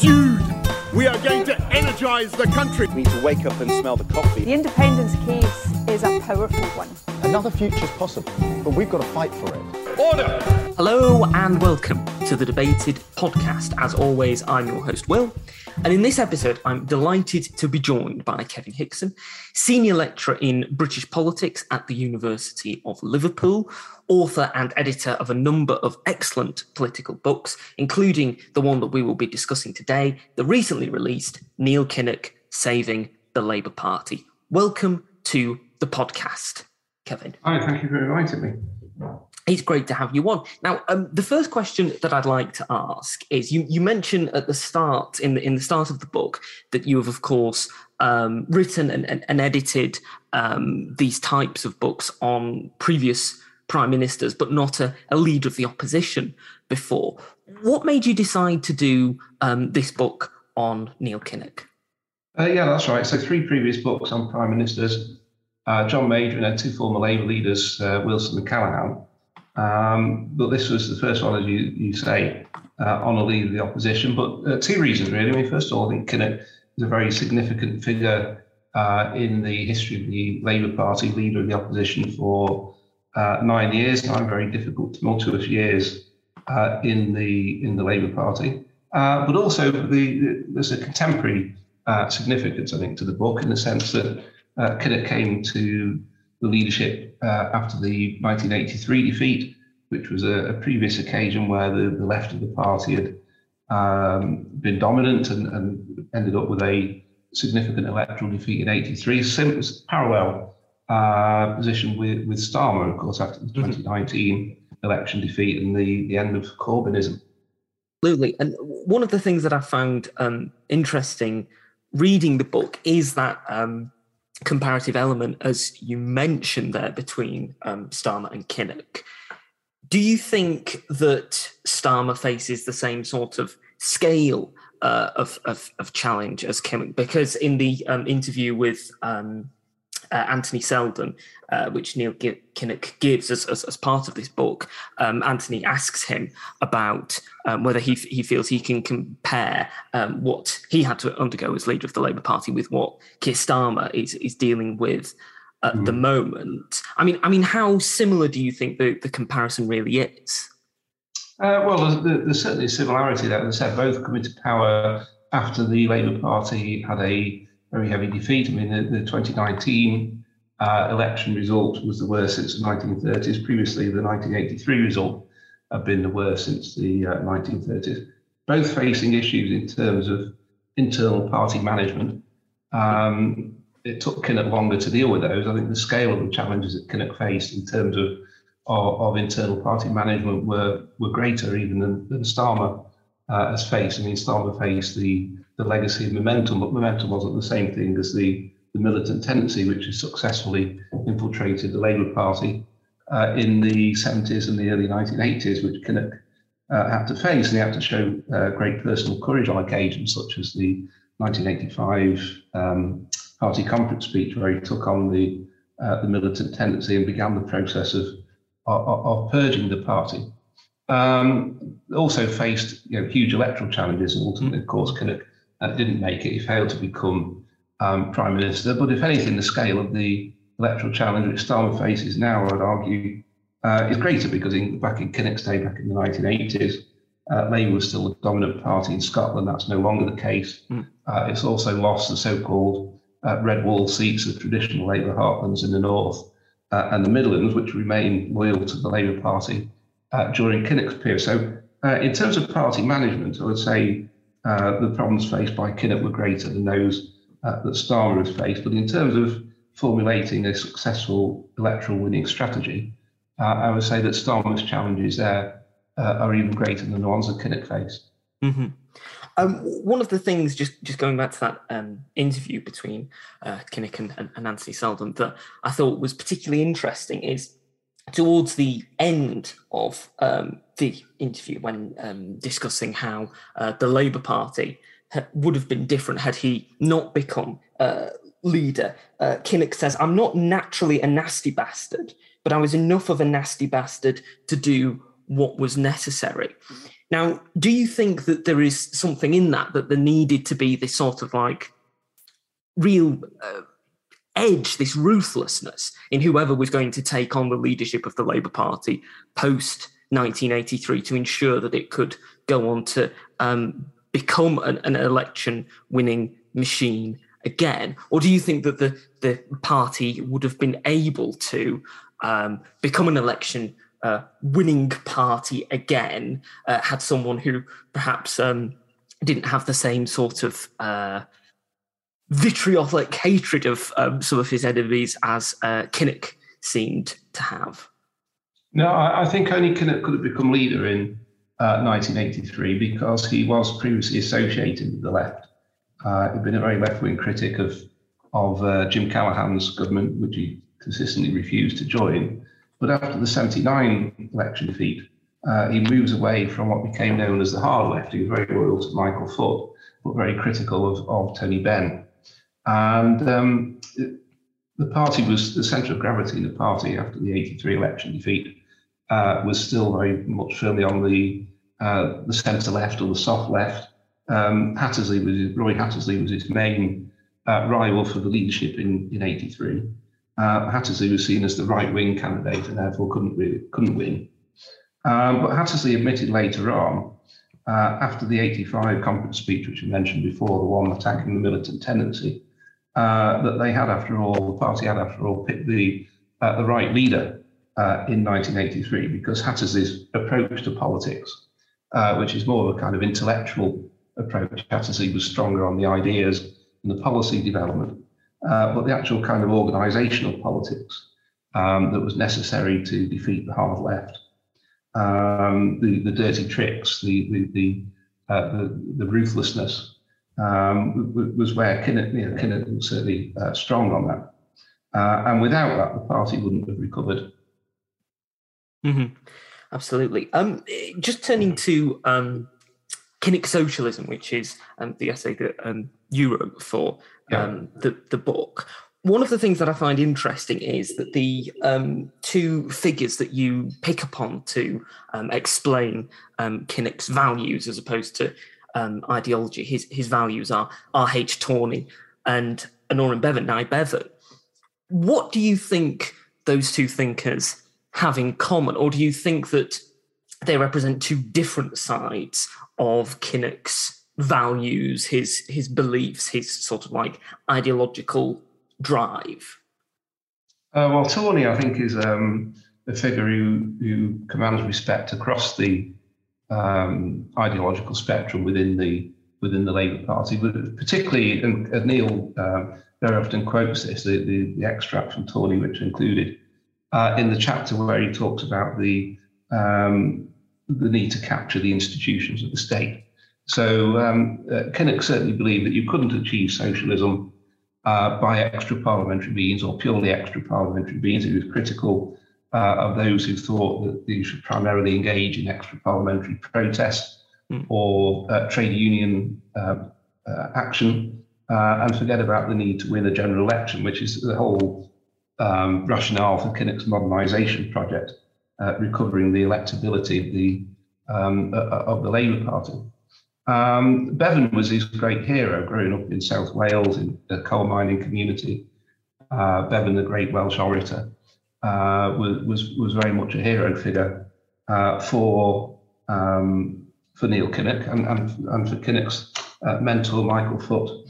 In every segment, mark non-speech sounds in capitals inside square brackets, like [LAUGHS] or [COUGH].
Dude, we are going to energize the country. We need to wake up and smell the coffee. The independence case is a powerful one. Another future's possible, but we've got to fight for it. Order! Hello and welcome to the Debated podcast. As always, I'm your host, Will. And in this episode, I'm delighted to be joined by Kevin Hickson, senior lecturer in British politics at the University of Liverpool, author and editor of a number of excellent political books, including the one that we will be discussing today, the recently released Neil Kinnock Saving the Labour Party. Welcome to the podcast, Kevin. Hi, thank you for inviting me. It's great to have you on. Now, um, the first question that I'd like to ask is: you, you mentioned at the start, in the in the start of the book, that you have, of course, um, written and, and, and edited um, these types of books on previous prime ministers, but not a, a, leader of the opposition before. What made you decide to do um, this book on Neil Kinnock? Uh, yeah, that's right. So three previous books on prime ministers. Uh, John Major and two former Labour leaders, uh, Wilson and Callaghan. Um, but this was the first one, as you, you say, uh, on a leader of the opposition. But uh, two reasons, really. I mean, first of all, I think Kinnock is a very significant figure uh, in the history of the Labour Party, leader of the opposition for uh, nine years, nine very difficult, tumultuous years in the in the Labour Party. But also, the, the, there's a contemporary significance, I think, to the book in the sense that Kinnock came to the leadership uh, after the 1983 defeat, which was a, a previous occasion where the, the, left of the party had um, been dominant and, and, ended up with a significant electoral defeat in 83. Similar, parallel uh, position with, with Starmer, of course, after the mm-hmm. 2019 election defeat and the, the end of Corbynism. Absolutely. And one of the things that I found um, interesting reading the book is that um, comparative element, as you mentioned there, between um, Starmer and Kinnock. Do you think that Starmer faces the same sort of scale uh, of, of, of, challenge as Kinnock? Because in the um, interview with um, uh, Anthony Seldon, uh, which Neil Kinnock gives as, as, as, part of this book, um, Anthony asks him about um, whether he, he feels he can compare um, what he had to undergo as leader of the Labour Party with what Keir Starmer is, is dealing with at mm. the moment. I mean, I mean, how similar do you think the, the comparison really is? Uh, well, there's, there's, certainly a similarity there. As I said, both come into power after the Labour Party had a very heavy defeat. I mean, the, the 2019 uh, election result was the worst since the 1930s. Previously, the 1983 result had been the worst since the uh, 1930s. Both facing issues in terms of internal party management. Um, it took Kinnock longer to deal with those. I think the scale of the challenges that Kinnock faced in terms of of, of internal party management were were greater even than, than Starmer uh, has faced. I mean, Starmer faced the the legacy of momentum, but momentum wasn't the same thing as the, the militant tendency which has successfully infiltrated the Labour Party uh, in the 70s and the early 1980s, which Kinnock uh, had to face, and he had to show uh, great personal courage on occasions, such as the 1985 um, party conference speech, where he took on the uh, the militant tendency and began the process of of, of purging the party. Um, also faced you know, huge electoral challenges, and ultimately, of course, Kinnock uh, didn't make it. He failed to become um, prime minister. But if anything, the scale of the electoral challenge which Starmer faces now, I'd argue, uh, is greater because in, back in Kinnock's day, back in the 1980s, uh, Labour was still the dominant party in Scotland. That's no longer the case. Mm. Uh, it's also lost the so-called uh, red wall seats of traditional Labour heartlands in the north uh, and the Midlands, which remain loyal to the Labour Party during Kinnock's period. So, in terms of party management, I would say uh, the problems faced by Kinnock were greater than those uh, that Starmer has faced. But in terms of formulating a successful electoral winning strategy, uh, I would say that Starmer's challenges there uh, are even greater than the ones that Kinnock faced. Mm-hmm. Um, one of the things, just just going back to that um, interview between uh, Kinnock and, and, Seldon, that I thought was particularly interesting is towards the end of um, the interview when um, discussing how uh, the Labour Party ha- would have been different had he not become uh, leader. Uh, Kinnock says, I'm not naturally a nasty bastard, but I was enough of a nasty bastard to do what was necessary. Now, do you think that there is something in that that there needed to be this sort of like real uh, edge, this ruthlessness in whoever was going to take on the leadership of the Labour Party post 1983 to ensure that it could go on to um, become an, an election winning machine again? Or do you think that the, the party would have been able to um, become an election uh, winning party again uh, had someone who perhaps um, didn't have the same sort of uh, vitriolic hatred of um, some of his enemies as uh, Kinnock seemed to have. No, I, I think only Kinnock could have become leader in 1983 uh, because he was previously associated with the left. Uh, he'd been a very left-wing critic of of uh, Jim Callaghan's government, which he consistently refused to join. But after the 79 election defeat, uh, he moves away from what became known as the hard left. He was very loyal to Michael Foot, but very critical of, of Tony Benn. And um, the party was the centre of gravity in the party after the 83 election defeat uh, was still very much firmly on the uh, the centre left or the soft left. Um, Hattersley was Roy Hattersley was his main uh, rival for the leadership in in 83. Uh, Hattersley was seen as the right wing candidate and therefore couldn't really, couldn't win. Um, but Hattersley admitted later on, uh, after the 85 conference speech, which I mentioned before, the one attacking the militant tendency, uh, that they had, after all, the party had, after all, picked the uh, the right leader uh, in 1983 because Hattersley's approach to politics, uh, which is more of a kind of intellectual approach, Hattersley was stronger on the ideas and the policy development, uh, but the actual kind of organisational politics um, that was necessary to defeat the hard left, um, the the dirty tricks, the the the, the, the ruthlessness um, was where Kinnock, you know, Kinnock was certainly uh, strong on that. Uh, and without that, the party wouldn't have recovered. Mm-hmm. Absolutely. Um, just turning to um, Kinnock Socialism, which is um, the essay that um, you wrote for yeah. Um, the, the book. One of the things that I find interesting is that the um, two figures that you pick upon to explain Kinnock's values, as opposed to um, ideology, his his values are R.H. Tawney and Aneurin Bevan, Nye Bevan. What do you think those two thinkers have in common, or do you think that they represent two different sides of Kinnock's values, his his beliefs, his sort of like ideological drive? Uh, well, Tawney, I think, is um, a figure who, who commands respect across the um, ideological spectrum within the within the Labour Party, but particularly, and, and Neil um, very often quotes this, the, the, the extract from Tawney, which included uh, in the chapter where he talks about the um, the need to capture the institutions of the state. So um, uh, Kinnock certainly believed that you couldn't achieve socialism uh, by extra parliamentary means or purely extra parliamentary means. He was critical uh, of those who thought that you should primarily engage in extra parliamentary protest mm. or uh, trade union uh, uh action uh, and forget about the need to win a general election, which is the whole um, rationale for Kinnock's modernisation project, uh, recovering the electability of the um, of the Labour Party. Um, Bevan was his great hero, growing up in South Wales in a coal mining community. Bevan, the great Welsh orator, uh, was, was was very much a hero figure uh, for um, for Neil Kinnock and, and, and for Kinnock's uh, mentor Michael Foot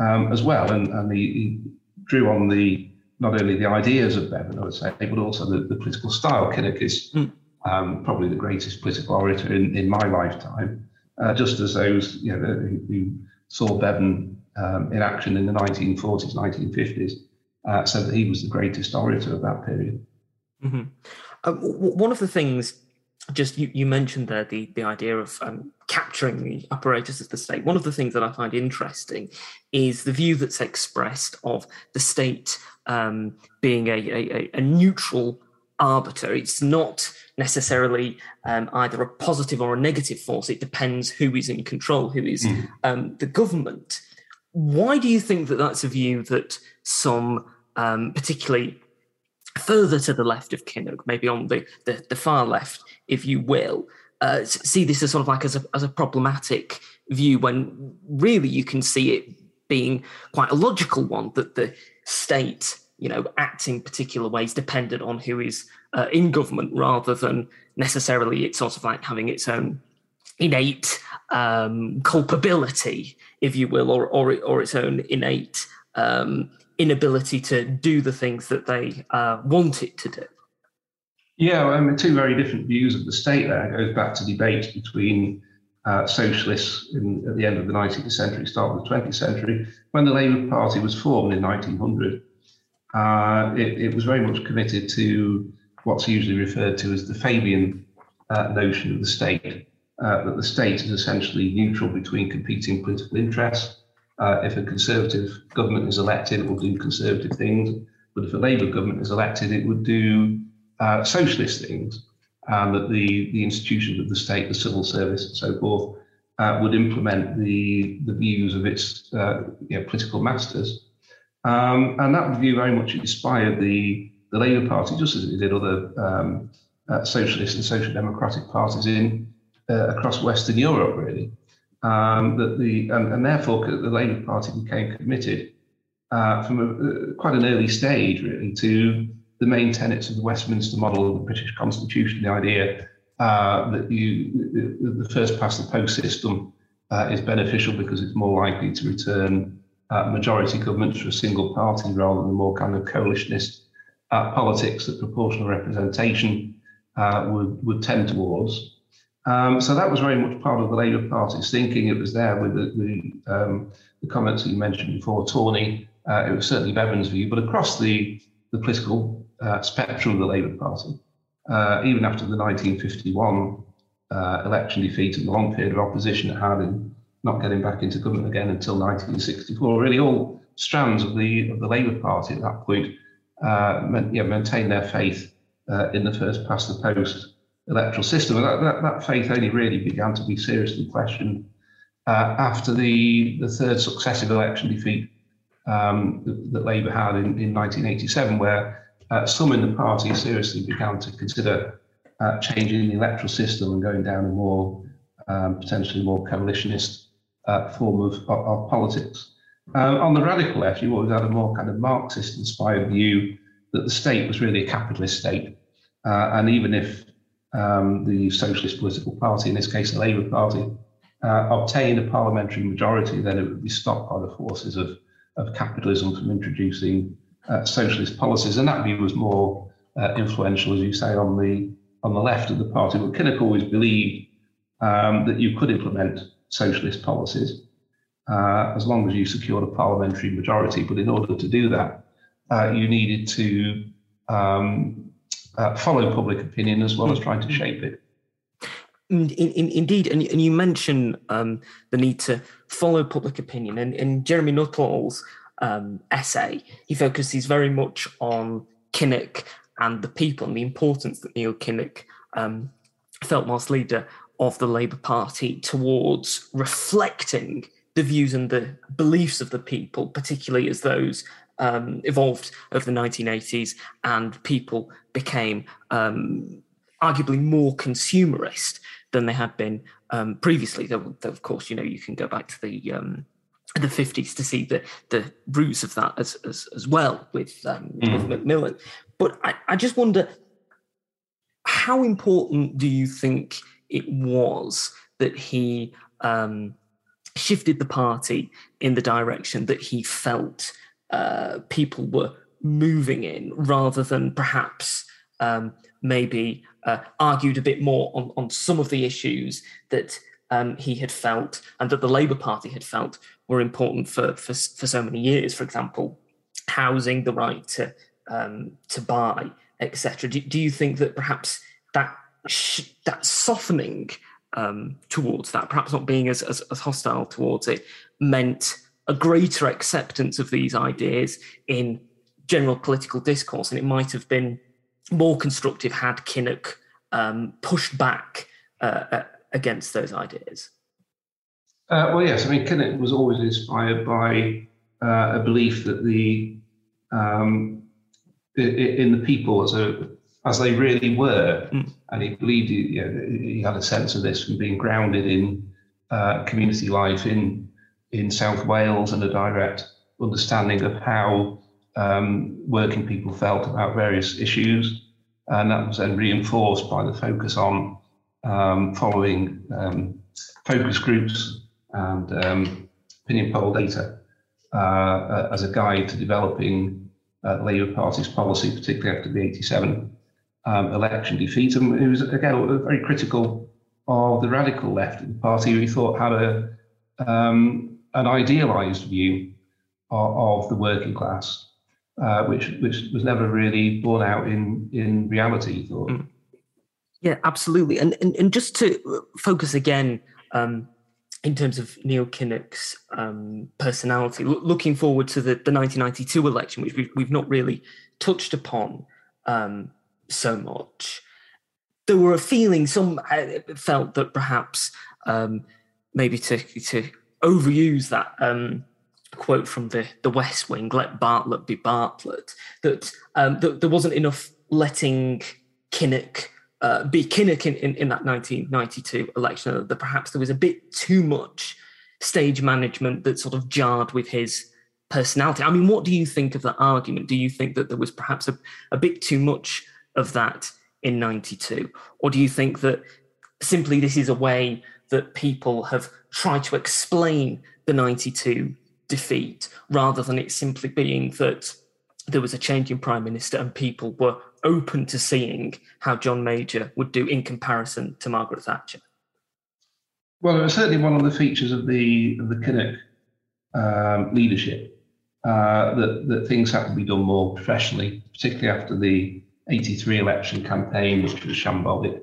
um, as well, and, and he, he, drew on the not only the ideas of Bevan, I would say, but also the, the political style. Kinnock is mm. um, probably the greatest political orator in, in my lifetime, uh, just as those you know who, who saw Bevan um, in action in the 1940s, 1950s uh, said that he was the greatest orator of that period. Mm-hmm. Uh, w- one of the things, just you, you mentioned there the, the idea of um, capturing the apparatus of the state. One of the things that I find interesting is the view that's expressed of the state um, being a, a, a, neutral arbiter. It's not necessarily um, either a positive or a negative force. It depends who is in control, who is mm. um, the government. Why do you think that that's a view that some, um, particularly further to the left of Kinnock, maybe on the, the, the far left, if you will, uh, see this as sort of like as a, as a problematic view when really you can see it being quite a logical one that the state, you know, acting particular ways dependent on who is uh, in government rather than necessarily it's sort of like having its own innate um, culpability, if you will, or or, or its own innate um, inability to do the things that they uh, want it to do. Yeah, well, I mean, two very different views of the state there. It goes back to debates between uh, socialists in, at the end of the 19th century, start of the 20th century. When the Labour Party was formed in 1900, uh, it, it, was very much committed to what's usually referred to as the Fabian uh, notion of the state, uh, that the state is essentially neutral between competing political interests. Uh, if a Conservative government is elected, it will do Conservative things. But if a Labour government is elected, it would do uh, socialist things and that the, the institutions of the state, the civil service and so forth, uh, would implement the, the views of its uh, you know, political masters. Um, and that view very much inspired the, the Labour Party, just as it did other um, uh, socialist and social democratic parties in uh, across Western Europe, really. Um, that the and, and, therefore the Labour Party became committed uh, from a, uh, quite an early stage, really, to the main tenets of the Westminster model of the British Constitution, the idea uh, that you the, the first past the post system uh, is beneficial because it's more likely to return uh, majority governments for a single party rather than the more kind of coalitionist uh, politics that proportional representation would, would tend towards. Um, so that was very much part of the Labour Party's thinking. It was there with the, um, the comments that you mentioned before, Tawney. Uh, it was certainly Bevan's view, but across the, the political uh, spectrum of the Labour Party. Uh, even after the 1951 uh, election defeat and the long period of opposition it had in not getting back into government again until 1964, really all strands of the of the Labour Party at that point uh, yeah, maintained their faith uh, in the first past the post electoral system. And that, that, that, faith only really began to be seriously questioned uh, after the, the third successive election defeat um, that, that Labour had in, in 1987, where uh, some in the party seriously began to consider uh, changing the electoral system and going down a more um, potentially more coalitionist uh, form of, of, of politics. Um, on the radical left, you always had a more kind of Marxist inspired view that the state was really a capitalist state. Uh, and even if um, the Socialist political party, in this case the Labour Party, uh, obtained a parliamentary majority, then it would be stopped by the forces of, of capitalism from introducing uh, socialist policies, and that view was more uh, influential, as you say, on the on the left of the party. But Kinnock always believed um, that you could implement socialist policies uh, as long as you secured a parliamentary majority. But in order to do that, uh, you needed to um, uh, follow public opinion as well as trying to shape it. In, in, indeed, and, and you mentioned um, the need to follow public opinion, and, and Jeremy Nuttall's um, essay, he focuses very much on Kinnock and the people and the importance that Neil Kinnock um, felt whilst leader of the Labour Party towards reflecting the views and the beliefs of the people, particularly as those um, evolved over the 1980s and people became um, arguably more consumerist than they had been um, previously. Though, though, of course, you know, you can go back to the um, the 50s to see the the roots of that as as, as well with, um, mm. with Macmillan. But I, I just wonder how important do you think it was that he um, shifted the party in the direction that he felt people were moving in, rather than perhaps um, maybe uh, argued a bit more on, on some of the issues that um, he had felt and that the Labour Party had felt were important for, for, for so many years. For example, housing, the right to um, to buy, etc. Do, do, you think that perhaps that sh- that softening um, towards that, perhaps not being as, as, as hostile towards it, meant a greater acceptance of these ideas in general political discourse, and it might have been more constructive had Kinnock um, pushed back uh, against those ideas? Uh, well, yes. I mean, Kinnock was always inspired by uh, a belief that the um, in the people as a as they really were, mm. and he believed he, you know, he had a sense of this from being grounded in uh, community life in in South Wales and a direct understanding of how um, working people felt about various issues, and that was then reinforced by the focus on um, following um, focus groups and um, opinion poll data uh, as a guide to developing uh, Labour Party's policy, particularly after the 87 um, election defeat. And it was, again, very critical of the radical left the party, who he thought had a, um, an idealised view of, of, the working class, uh, which, which was never really borne out in, in reality, thought. Mm. Yeah, absolutely. And, and, and just to focus again um, in terms of Neil Kinnock's um, personality, looking forward to the, the 1992 election, which we've, we've not really touched upon um, so much. There were a feeling, some uh, felt that perhaps um, maybe to, to overuse that um, quote from the, the West Wing, let Bartlett be Bartlett, that, um, that there wasn't enough letting Kinnock uh, be Kinnock in, in, in, that 1992 election, that perhaps there was a bit too much stage management that sort of jarred with his personality. I mean, what do you think of that argument? Do you think that there was perhaps a, a bit too much of that in 92? Or do you think that simply this is a way that people have tried to explain the 92 defeat rather than it simply being that there was a change in prime minister and people were open to seeing how John Major would do in comparison to Margaret Thatcher? Well, it was certainly one of the features of the of the Kinnock um, leadership uh, that that things had to be done more professionally, particularly after the '83 election campaign, which was shambolic.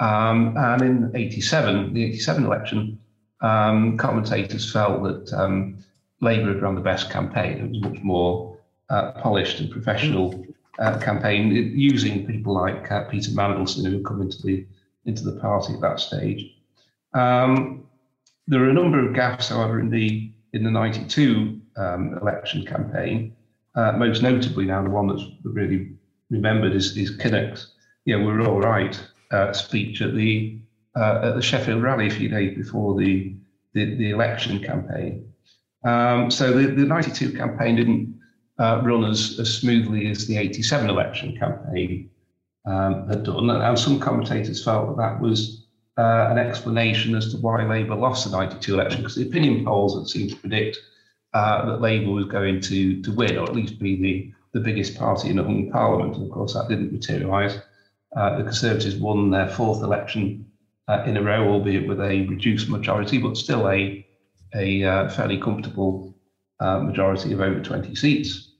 Um, and in '87, the '87 election, um, commentators felt that um, Labour had run the best campaign. It was much more uh, polished and professional uh, campaign using people like uh, Peter Mandelson who had come into the into the party at that stage. Um, there are a number of gaffes, however, in the in the '92 um, election campaign. Uh, most notably, now the one that's really remembered is, is Kinnock's "Yeah, we're all right" uh, speech at the uh, at the Sheffield rally a few days before the the, the election campaign. Um, so the, the 92 campaign didn't uh, run as, as smoothly as the 87 election campaign um, had done. And some commentators felt that that was uh, an explanation as to why Labour lost the 92 election, because the opinion polls had seemed to predict uh, that Labour was going to, to win, or at least be the, the biggest party in a hung parliament. And of course, that didn't materialise. Uh, the Conservatives won their fourth election uh, in a row, albeit with a reduced majority, but still a, a uh, fairly comfortable uh, majority of over 20 seats.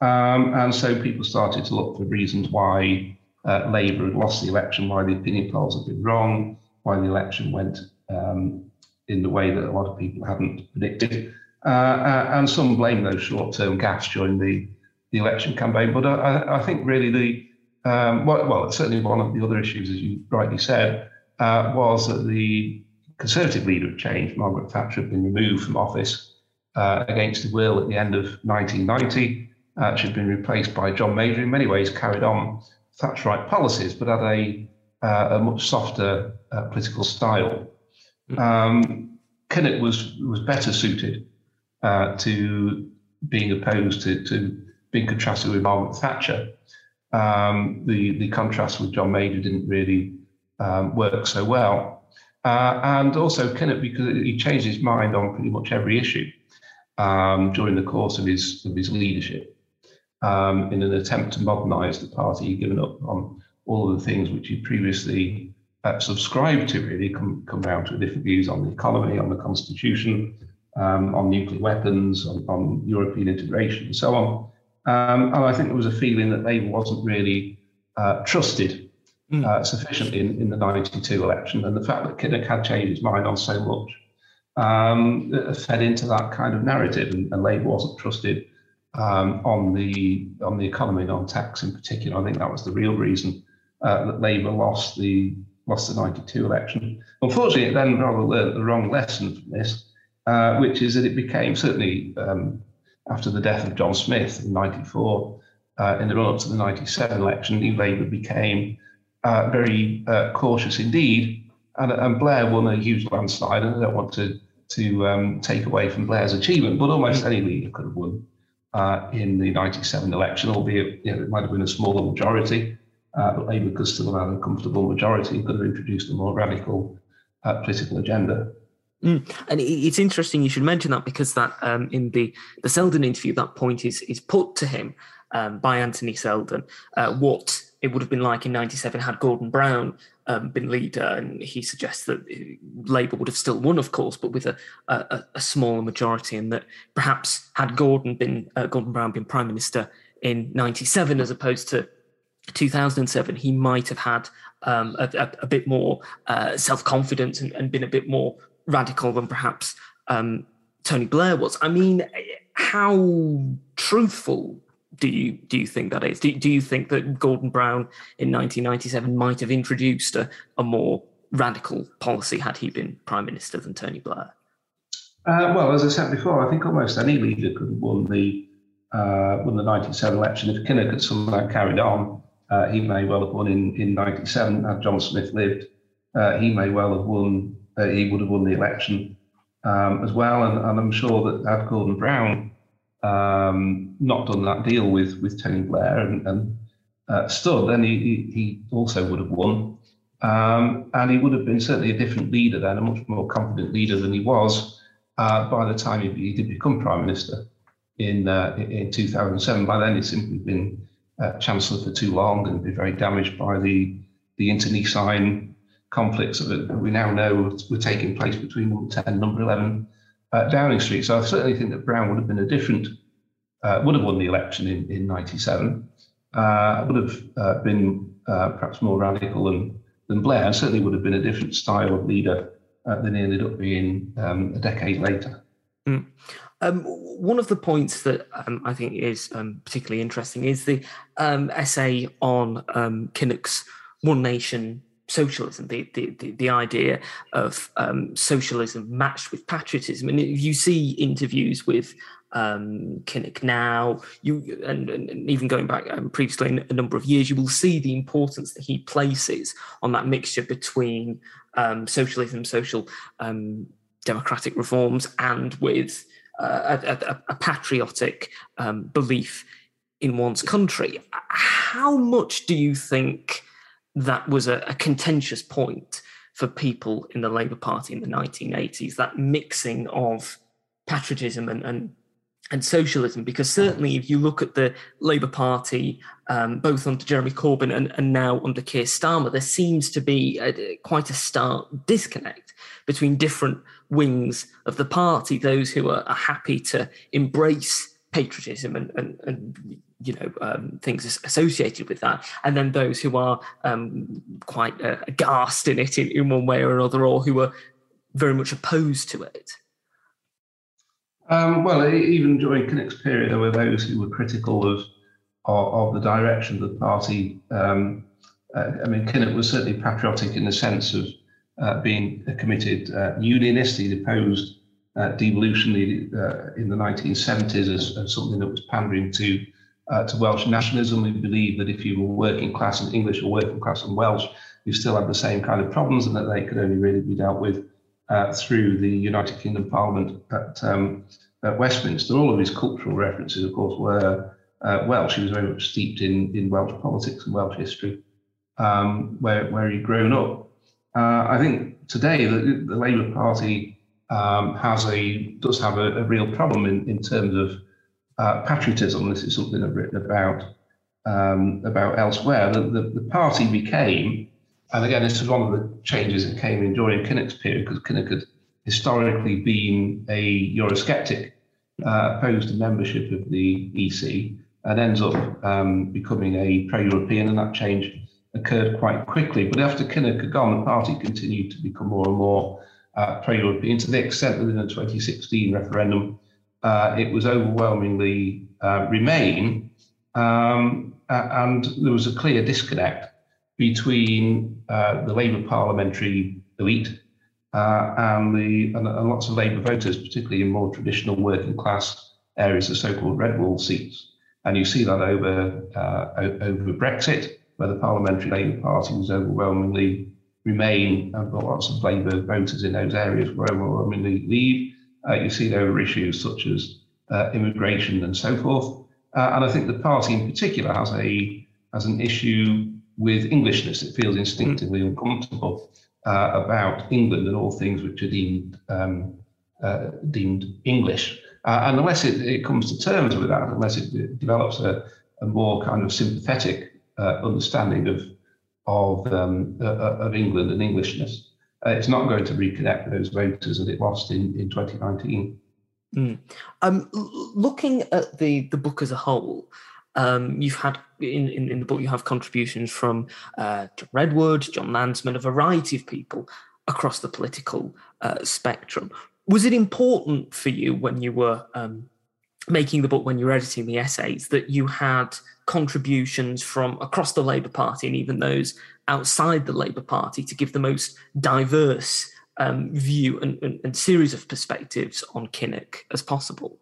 Um, and so people started to look for reasons why uh, Labour had lost the election, why the opinion polls had been wrong, why the election went um, in the way that a lot of people hadn't predicted. Uh, and some blame those short-term gaffes during the, the election campaign. But I, I think really the, um, well, well, certainly one of the other issues, as you rightly said, uh, was that the Conservative leader had changed. Margaret Thatcher had been removed from office uh, against the will at the end of 1990 She had been replaced by John Major. In many ways, carried on Thatcherite policies, but had a, uh, a much softer uh, political style. Mm. Um, Kinnock was was better suited uh, to being opposed to, to being contrasted with Margaret Thatcher. Um, the the contrast with John Major didn't really um, work so well, uh, and also Kinnock because he changed his mind on pretty much every issue um, during the course of his of his leadership um, in an attempt to modernise the party, he'd given up on all of the things which he previously uh, subscribed to, really, come, come down to different views on the economy, on the constitution, um, on nuclear weapons, on, on, European integration, and so on. Um, and I think there was a feeling that Labour wasn't really uh, trusted mm. uh, sufficiently in, in, the 92 election. And the fact that Kinnock had changed his mind on so much um, fed into that kind of narrative, and, and Labour wasn't trusted um, on the on the economy and on tax in particular. I think that was the real reason uh, that Labour lost the lost the 92 election. Unfortunately, it then rather learned the wrong lesson from this, uh, which is that it became certainly um, after the death of John Smith in 94, uh, in the run up to the 97 election, New Labour became uh, very uh, cautious indeed. And, and, Blair won a huge landslide, and I don't want to to um, take away from Blair's achievement, but almost any leader could have won uh, in the 97 election, albeit you know, it might have been a smaller majority, uh, but Labour could still have had a comfortable majority and could have introduced a more radical uh, political agenda. Mm. And it's interesting you should mention that because that um, in the the Seldon interview, that point is is put to him um, by Anthony Seldon. Uh, what it would have been like in '97 had Gordon Brown um, been leader, and he suggests that uh, Labour would have still won, of course, but with a, a, a smaller majority, and that perhaps had Gordon been uh, Gordon Brown been prime minister in '97 as opposed to 2007, he might have had um, a, a, bit more uh, self confidence and, and, been a bit more radical than perhaps um, Tony Blair was. I mean, how truthful do you do you think that is? Do, do you think that Gordon Brown in 1997 might have introduced a, a more radical policy had he been prime minister than Tony Blair? Uh, well, as I said before, I think almost any leader could have won the uh, won the 97 election if Kinnock had somehow carried on. Uh, he may well have won in in 97 had John Smith lived. Uh, he may well have won. Uh, he would have won the election um, as well, and, and, I'm sure that had Gordon Brown um, not done that deal with with Tony Blair and, and uh, stood, then he, he also would have won. Um, and he would have been certainly a different leader then, a much more confident leader than he was uh, by the time he, he, did become prime minister in uh, in 2007. By then, he'd simply been uh, chancellor for too long and been very damaged by the the internecine conflicts that we now know were taking place between number 10 and number 11 uh, Downing Street. So I certainly think that Brown would have been a different, uh, would have won the election in, in 97, uh, would have uh, been uh, perhaps more radical than, than Blair, and certainly would have been a different style of leader uh, than he ended up being um, a decade later. Mm. Um, one of the points that um, I think is um, particularly interesting is the um, essay on um, Kinnock's One Nation socialism, the the the, idea of um, socialism matched with patriotism. And you see interviews with um, Kinnock now, you and, and even going back um, previously a number of years, you will see the importance that he places on that mixture between um, socialism, social um, democratic reforms, and with uh, a, a, a, patriotic um, belief in one's country. How much do you think? That was a, a contentious point for people in the Labour Party in the 1980s, that mixing of patriotism and, and and socialism, because certainly if you look at the Labour Party, um, both under Jeremy Corbyn and, and, now under Keir Starmer, there seems to be a, quite a stark disconnect between different wings of the party. Those who are, are happy to embrace patriotism and, and, and you know um, things associated with that, and then those who are um, quite uh, aghast in it in, in, one way or another, or who are very much opposed to it. Um, well, even during Kinnock's period, there were those who were critical of of, of the direction of the party. Um, uh, I mean, Kinnock was certainly patriotic in the sense of uh, being a committed uh, unionist. He opposed uh, devolution uh, in the 1970s as, as, something that was pandering to uh, to Welsh nationalism. We believe that if you were working class in English or working class in Welsh, you still had the same kind of problems and that they could only really be dealt with uh, through the United Kingdom Parliament at, um, at, Westminster. All of his cultural references, of course, were uh, Welsh. He was very much steeped in, in Welsh politics and Welsh history, um, where, where he'd grown up. Uh, I think today the, the Labour Party um, has a does have a, a, real problem in, in terms of uh, patriotism. This is something I've written about um, about elsewhere. The, the, the, party became, and again, this is one of the changes that came in during Kinnock's period, because Kinnock had historically been a Eurosceptic, uh, opposed to membership of the EC, and ends up um, becoming a pro-European, and that change occurred quite quickly. But after Kinnock had gone, the party continued to become more and more uh, pro-European to the extent that in the 2016 referendum, uh, it was overwhelmingly uh, Remain, um, and there was a clear disconnect between uh, the Labour parliamentary elite uh, and the and, and, lots of Labour voters, particularly in more traditional working class areas, the so-called red wall seats. And you see that over uh, over Brexit. where the Parliamentary Labour Party was overwhelmingly Remain and lots of Labour voters in those areas were overwhelmingly Leave. Uh, you see there are issues such as uh, immigration and so forth. Uh, and I think the party in particular has a has an issue with Englishness. It feels instinctively uncomfortable uh, about England and all things which are deemed um, uh, deemed English. Uh, and unless it, it, comes to terms with that, unless it develops a, a more kind of sympathetic understanding of of, um, uh, of England and Englishness. Uh, it's not going to reconnect those voters that it lost in, in 2019. Mm. Um, looking at the, the book as a whole, um, you've had in, in, in, the book you have contributions from uh, John Redwood, Jon Lansman, a variety of people across the political uh, spectrum. Was it important for you when you were um, making the book, when you were editing the essays, that you had contributions from across the Labour Party and even those outside the Labour Party to give the most diverse um, view and, and, and, series of perspectives on Kinnock as possible.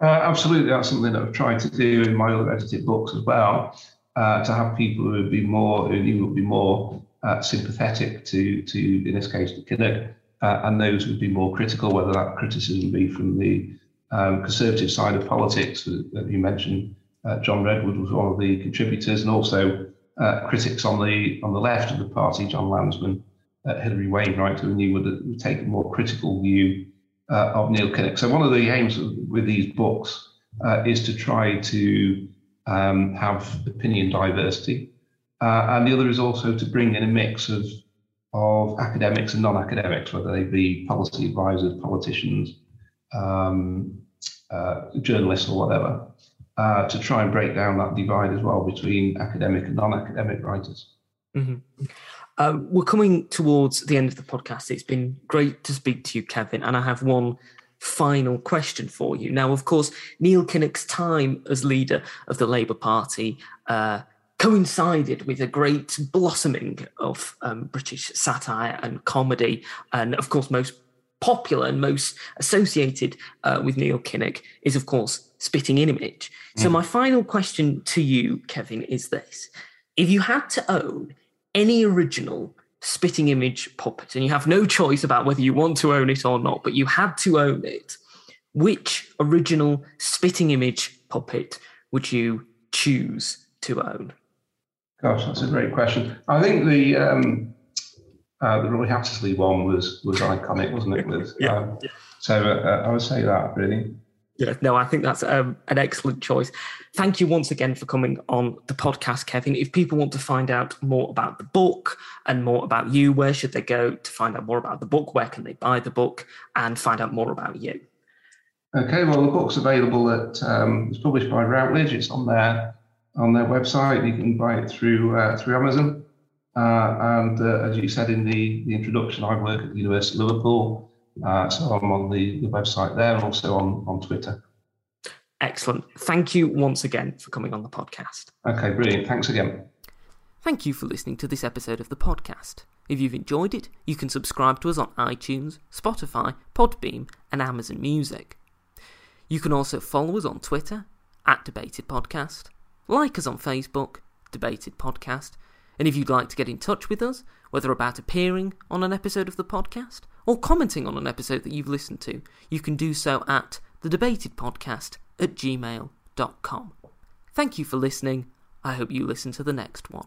Uh, absolutely, that's something that I've tried to do in my other edited books as well. Uh, to have people who would be more, who would be more uh, sympathetic to, to, in this case, to Kinnock, uh, and those who would be more critical, whether that criticism be from the um, conservative side of politics that you mentioned, uh, John Redwood was one of the contributors, and also uh, critics on the on the left of the party, Jon Lansman, uh, Hilary Wainwright, who knew would, would take a more critical view uh, of Neil Kinnock. So one of the aims with these books uh, is to try to um, have opinion diversity, uh, and the other is also to bring in a mix of of academics and non-academics, whether they be policy advisors, politicians, um, journalists, or whatever uh, to try and break down that divide as well between academic and non-academic writers. Mm-hmm. Uh, we're coming towards the end of the podcast. It's been great to speak to you, Kevin, and I have one final question for you. Now, of course, Neil Kinnock's time as leader of the Labour Party uh, coincided with a great blossoming of um, British satire and comedy, and of course, most popular and most associated uh, with Neil Kinnock is, of course, Spitting Image. Mm. So, my final question to you, Kevin, is this: If you had to own any original Spitting Image puppet, and you have no choice about whether you want to own it or not, but you had to own it, which original Spitting Image puppet would you choose to own? Gosh, that's a great question. I think the um, uh, the Roy Hattersley one was was iconic, wasn't it? With, [LAUGHS] yeah. Um, so uh, I would say that really. Yeah, no, I think that's um, an excellent choice. Thank you once again for coming on the podcast, Kevin. If people want to find out more about the book and more about you, where should they go to find out more about the book? Where can they buy the book and find out more about you? Okay, well, the book's available at um, it's published by Routledge. It's on their on their website. You can buy it through uh, through Amazon. Uh, and uh, as you said in the, the introduction, I work at the University of Liverpool. Uh, so I'm on the, the website there and also on, on Twitter. Excellent. Thank you once again for coming on the podcast. Okay, brilliant. Thanks again. Thank you for listening to this episode of the podcast. If you've enjoyed it, you can subscribe to us on iTunes, Spotify, Podbean, and Amazon Music. You can also follow us on Twitter at Debated Podcast, like us on Facebook, Debated Podcast, and if you'd like to get in touch with us, whether about appearing on an episode of the podcast or commenting on an episode that you've listened to, you can do so at thedebatedpodcast at gmail.com. Thank you for listening. I hope you listen to the next one.